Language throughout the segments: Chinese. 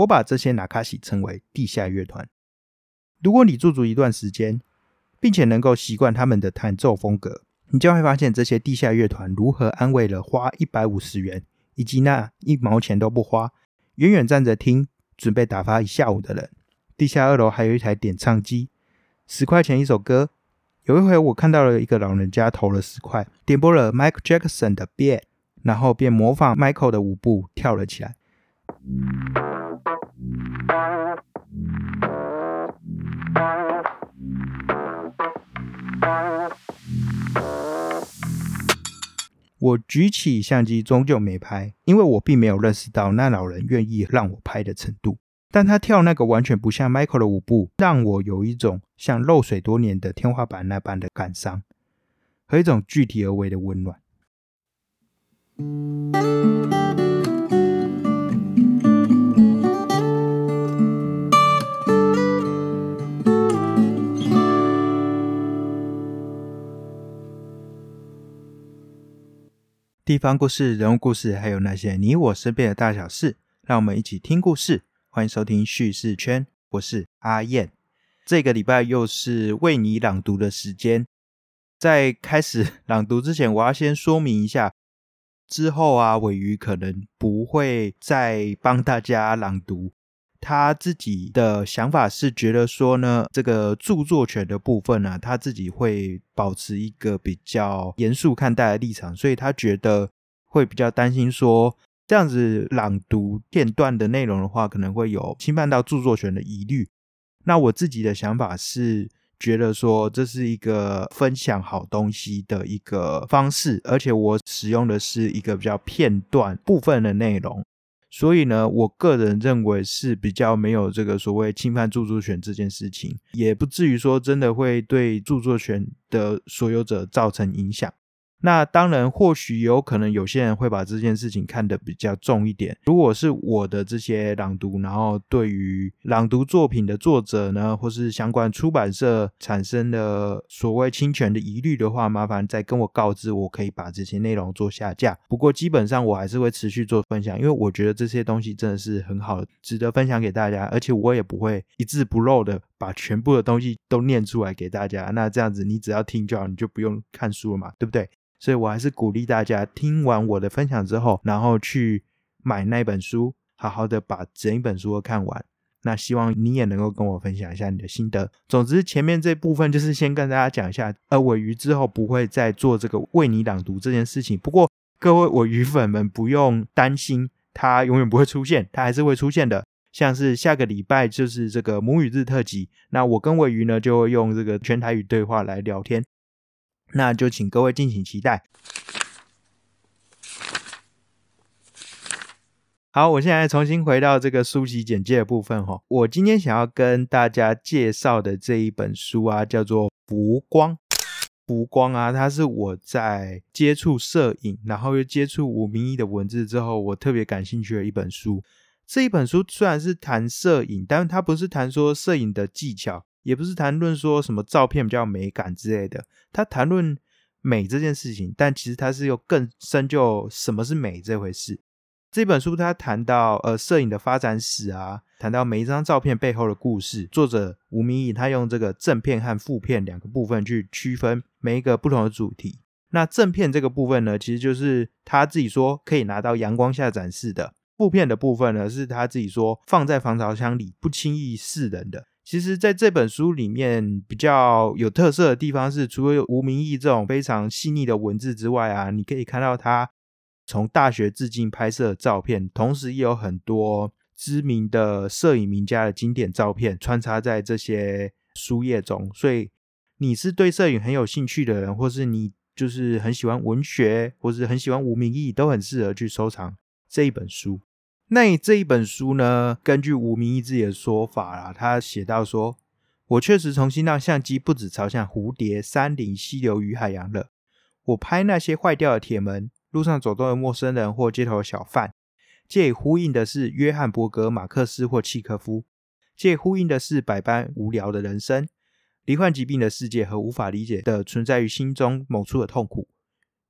我把这些纳卡西称为地下乐团。如果你驻足一段时间，并且能够习惯他们的弹奏风格，你就会发现这些地下乐团如何安慰了花一百五十元以及那一毛钱都不花，远远站着听，准备打发一下午的人。地下二楼还有一台点唱机，十块钱一首歌。有一回我看到了一个老人家投了十块，点播了 Michael Jackson 的《Bad》，然后便模仿 Michael 的舞步跳了起来。我举起相机，终究没拍，因为我并没有认识到那老人愿意让我拍的程度。但他跳那个完全不像 Michael 的舞步，让我有一种像漏水多年的天花板那般的感伤，和一种具体而为的温暖。地方故事、人物故事，还有那些你我身边的大小事，让我们一起听故事。欢迎收听叙事圈，我是阿燕。这个礼拜又是为你朗读的时间。在开始朗读之前，我要先说明一下，之后啊，尾鱼可能不会再帮大家朗读。他自己的想法是觉得说呢，这个著作权的部分呢，他自己会保持一个比较严肃看待的立场，所以他觉得会比较担心说，这样子朗读片段的内容的话，可能会有侵犯到著作权的疑虑。那我自己的想法是觉得说，这是一个分享好东西的一个方式，而且我使用的是一个比较片段部分的内容。所以呢，我个人认为是比较没有这个所谓侵犯著作权这件事情，也不至于说真的会对著作权的所有者造成影响。那当然，或许有可能有些人会把这件事情看得比较重一点。如果是我的这些朗读，然后对于朗读作品的作者呢，或是相关出版社产生的所谓侵权的疑虑的话，麻烦再跟我告知，我可以把这些内容做下架。不过基本上我还是会持续做分享，因为我觉得这些东西真的是很好，值得分享给大家，而且我也不会一字不漏的把全部的东西都念出来给大家。那这样子你只要听就好，你就不用看书了嘛，对不对？所以我还是鼓励大家听完我的分享之后，然后去买那本书，好好的把整一本书都看完。那希望你也能够跟我分享一下你的心得。总之，前面这部分就是先跟大家讲一下，呃，尾鱼之后不会再做这个为你朗读这件事情。不过，各位尾鱼粉们不用担心，它永远不会出现，它还是会出现的。像是下个礼拜就是这个母语日特辑，那我跟尾鱼呢就会用这个全台语对话来聊天。那就请各位敬请期待。好，我现在重新回到这个书籍简介的部分哈。我今天想要跟大家介绍的这一本书啊，叫做《浮光》。浮光啊，它是我在接触摄影，然后又接触吴明义的文字之后，我特别感兴趣的一本书。这一本书虽然是谈摄影，但它不是谈说摄影的技巧。也不是谈论说什么照片比较美感之类的，他谈论美这件事情，但其实他是有更深究什么是美这回事。这本书他谈到呃摄影的发展史啊，谈到每一张照片背后的故事。作者吴明义他用这个正片和负片两个部分去区分每一个不同的主题。那正片这个部分呢，其实就是他自己说可以拿到阳光下展示的；负片的部分呢，是他自己说放在防潮箱里不轻易示人的。其实，在这本书里面比较有特色的地方是，除了吴明义这种非常细腻的文字之外啊，你可以看到他从大学致敬拍摄的照片，同时也有很多知名的摄影名家的经典照片穿插在这些书页中。所以，你是对摄影很有兴趣的人，或是你就是很喜欢文学，或是很喜欢吴明义，都很适合去收藏这一本书。那这一本书呢？根据吴明义自己的说法啦，他写到说：“我确实重新让相机不止朝向蝴蝶、山林、溪流与海洋了。我拍那些坏掉的铁门、路上走动的陌生人或街头的小贩，借以呼应的是约翰伯格、马克思或契科夫，借呼应的是百般无聊的人生、罹患疾病的世界和无法理解的存在于心中某处的痛苦。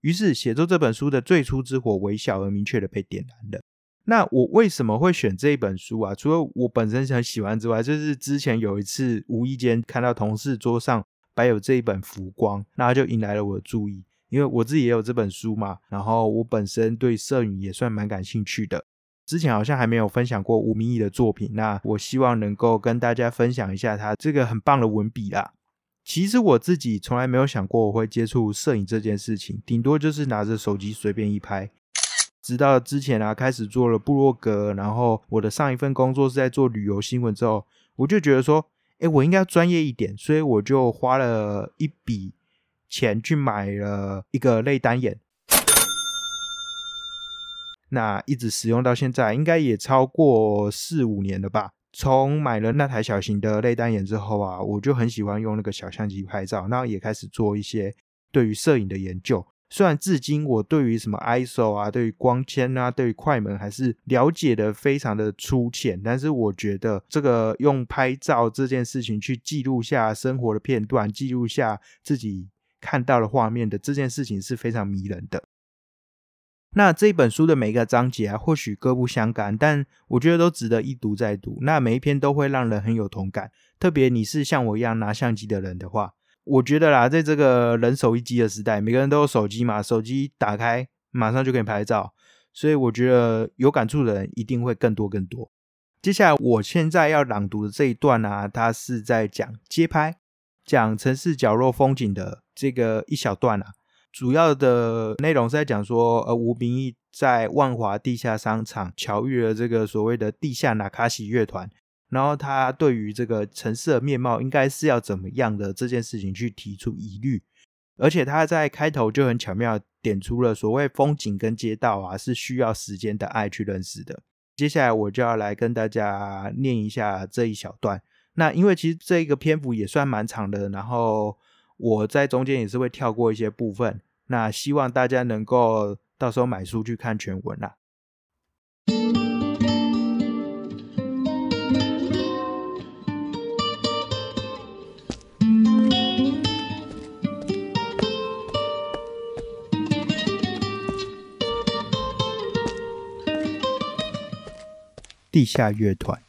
于是，写作这本书的最初之火，微小而明确的被点燃了。”那我为什么会选这一本书啊？除了我本身很喜欢之外，就是之前有一次无意间看到同事桌上摆有这一本《浮光》，那就引来了我的注意。因为我自己也有这本书嘛，然后我本身对摄影也算蛮感兴趣的。之前好像还没有分享过吴明义的作品，那我希望能够跟大家分享一下他这个很棒的文笔啦。其实我自己从来没有想过我会接触摄影这件事情，顶多就是拿着手机随便一拍。直到之前啊，开始做了部落格，然后我的上一份工作是在做旅游新闻之后，我就觉得说，哎，我应该要专业一点，所以我就花了一笔钱去买了一个类单眼。那一直使用到现在，应该也超过四五年了吧。从买了那台小型的类单眼之后啊，我就很喜欢用那个小相机拍照，那也开始做一些对于摄影的研究。虽然至今我对于什么 ISO 啊、对于光纤啊、对于快门还是了解的非常的粗浅，但是我觉得这个用拍照这件事情去记录下生活的片段，记录下自己看到的画面的这件事情是非常迷人的。那这本书的每一个章节啊，或许各不相干，但我觉得都值得一读再读。那每一篇都会让人很有同感，特别你是像我一样拿相机的人的话，我觉得啦，在这个人手一机的时代，每个人都有手机嘛，手机打开马上就可以拍照，所以我觉得有感触的人一定会更多更多。接下来我现在要朗读的这一段啊，它是在讲街拍，讲城市角落风景的这个一小段啊。主要的内容是在讲说，呃，吴明义在万华地下商场巧遇了这个所谓的地下纳卡西乐团，然后他对于这个城市的面貌应该是要怎么样的这件事情去提出疑虑，而且他在开头就很巧妙点出了所谓风景跟街道啊是需要时间的爱去认识的。接下来我就要来跟大家念一下这一小段。那因为其实这一个篇幅也算蛮长的，然后。我在中间也是会跳过一些部分，那希望大家能够到时候买书去看全文啦。地下乐团，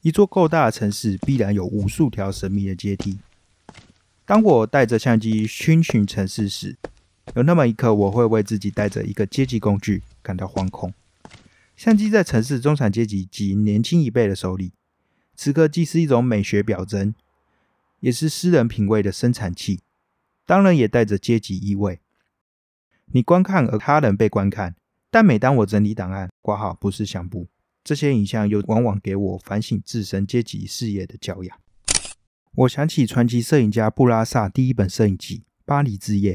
一座够大的城市必然有无数条神秘的阶梯。当我带着相机寻寻城市时，有那么一刻，我会为自己带着一个阶级工具感到惶恐。相机在城市中产阶级及年轻一辈的手里，此刻既是一种美学表征，也是私人品味的生产器，当然也带着阶级意味。你观看而他人被观看，但每当我整理档案、挂号不是相簿，这些影像又往往给我反省自身阶级事业的教养。我想起传奇摄影家布拉萨第一本摄影集《巴黎之夜》，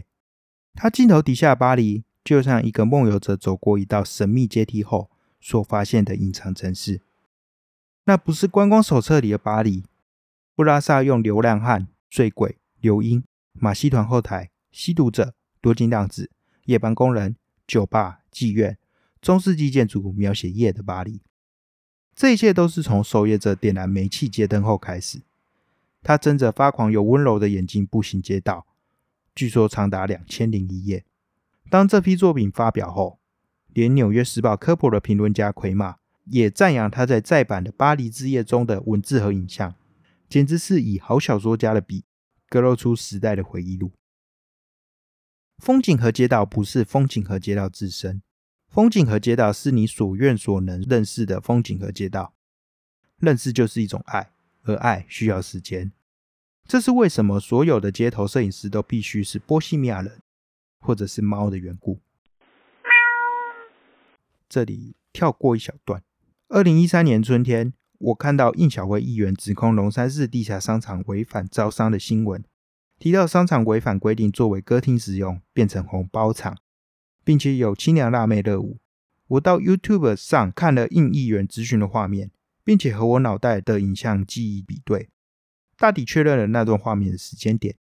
他镜头底下巴黎就像一个梦游者走过一道神秘阶梯后所发现的隐藏城市。那不是观光手册里的巴黎。布拉萨用流浪汉、醉鬼、流鹰、马戏团后台、吸毒者、多金浪子、夜班工人、酒吧、妓院、中世纪建筑描写夜的巴黎。这一切都是从守夜者点燃煤气街灯后开始。他睁着发狂又温柔的眼睛步行街道，据说长达两千零一夜。当这批作品发表后，连《纽约时报》科普的评论家奎马也赞扬他在再版的《巴黎之夜》中的文字和影像，简直是以好小说家的笔，勾勒出时代的回忆录。风景和街道不是风景和街道自身，风景和街道是你所愿所能认识的风景和街道。认识就是一种爱。而爱需要时间，这是为什么所有的街头摄影师都必须是波西米亚人，或者是猫的缘故。这里跳过一小段。二零一三年春天，我看到应小薇议员指控龙山市地下商场违反招商的新闻，提到商场违反规定作为歌厅使用，变成红包场，并且有清凉辣妹热舞。我到 YouTube 上看了应议员咨询的画面。并且和我脑袋的影像记忆比对，大体确认了那段画面的时间点。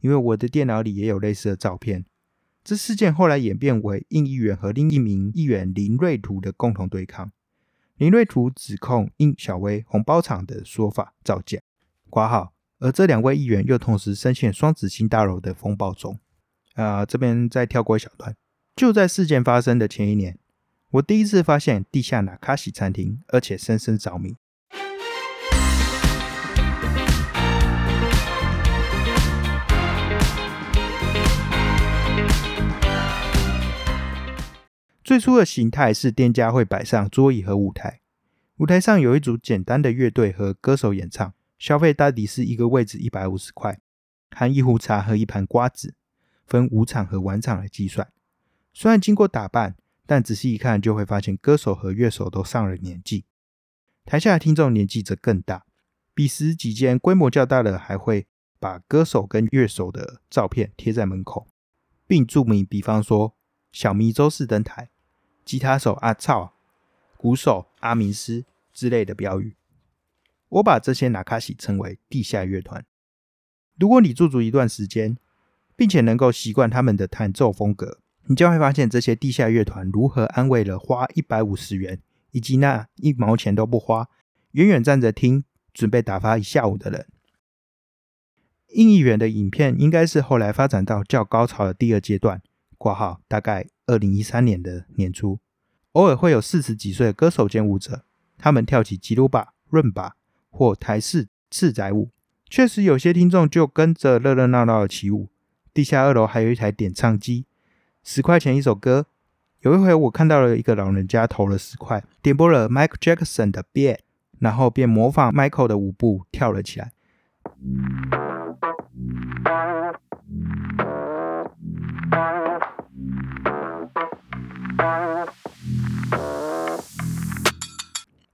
因为我的电脑里也有类似的照片。这事件后来演变为应议员和另一名议员林瑞图的共同对抗。林瑞图指控应小薇红包厂的说法造假、挂号，而这两位议员又同时深陷双子星大楼的风暴中。啊，这边再跳过一小段。就在事件发生的前一年。我第一次发现地下纳卡西餐厅，而且深深着迷。最初的形态是店家会摆上桌椅和舞台，舞台上有一组简单的乐队和歌手演唱，消费大抵是一个位置一百五十块，含一壶茶和一盘瓜子，分午场和晚场来计算。虽然经过打扮，但仔细一看就会发现歌手和乐手都上了年纪，台下的听众年纪则更大。彼时几间规模较大的还会把歌手跟乐手的照片贴在门口，并注明，比方说小迷周四登台。吉他手阿操、鼓手阿明斯之类的标语，我把这些纳卡西称为地下乐团。如果你驻足一段时间，并且能够习惯他们的弹奏风格，你就会发现这些地下乐团如何安慰了花一百五十元以及那一毛钱都不花，远远站着听，准备打发一下午的人。应议员的影片应该是后来发展到较高潮的第二阶段。括号大概二零一三年的年初，偶尔会有四十几岁的歌手兼舞者，他们跳起吉鲁巴、润巴或台式赤仔舞。确实，有些听众就跟着热热闹闹的起舞。地下二楼还有一台点唱机，十块钱一首歌。有一回，我看到了一个老人家投了十块，点播了 Michael Jackson 的《Beat》，然后便模仿 Michael 的舞步跳了起来。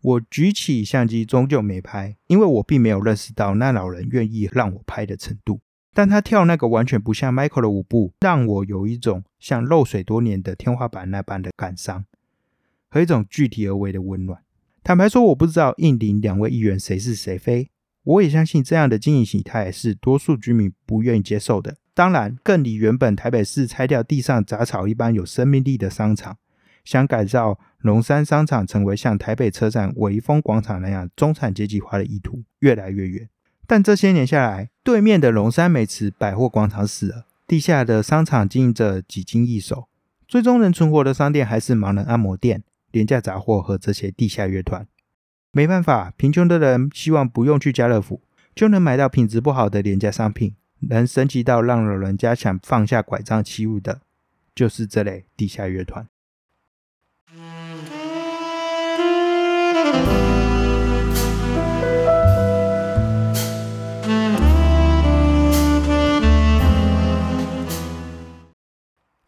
我举起相机，终究没拍，因为我并没有认识到那老人愿意让我拍的程度。但他跳那个完全不像 Michael 的舞步，让我有一种像漏水多年的天花板那般的感伤，和一种具体而为的温暖。坦白说，我不知道印尼两位议员谁是谁非，我也相信这样的经营形态是多数居民不愿意接受的。当然，更离原本台北市拆掉地上杂草一般有生命力的商场。想改造龙山商场成为像台北车站威风广场那样中产阶级化的意图越来越远，但这些年下来，对面的龙山美池百货广场死了，地下的商场经营着几经易手，最终能存活的商店还是盲人按摩店、廉价杂货和这些地下乐团。没办法，贫穷的人希望不用去家乐福就能买到品质不好的廉价商品，能升级到让老人家想放下拐杖起舞的，就是这类地下乐团。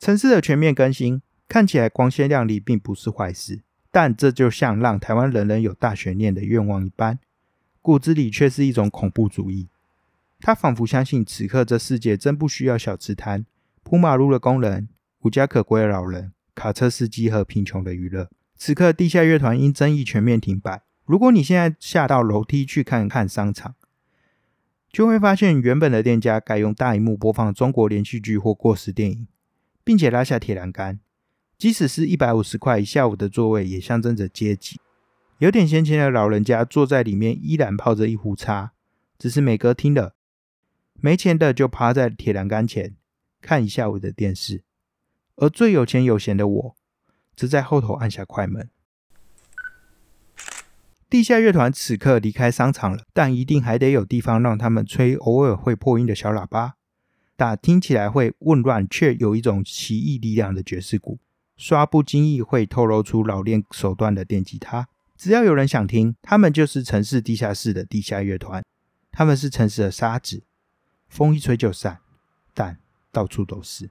城市的全面更新看起来光鲜亮丽，并不是坏事。但这就像让台湾人人有大悬念的愿望一般，骨子里却是一种恐怖主义。他仿佛相信此刻这世界真不需要小吃摊、铺马路的工人、无家可归的老人、卡车司机和贫穷的娱乐。此刻，地下乐团因争议全面停摆。如果你现在下到楼梯去看看商场，就会发现原本的店家改用大荧幕播放中国连续剧或过时电影，并且拉下铁栏杆。即使是一百五十块一下午的座位，也象征着阶级。有点闲钱的老人家坐在里面，依然泡着一壶茶，只是美歌听了；没钱的就趴在铁栏杆前看一下午的电视。而最有钱有闲的我，则在后头按下快门。地下乐团此刻离开商场了，但一定还得有地方让他们吹偶尔会破音的小喇叭，打听起来会混乱却有一种奇异力量的爵士鼓，刷不经意会透露出老练手段的电吉他。只要有人想听，他们就是城市地下室的地下乐团。他们是城市的沙子，风一吹就散，但到处都是。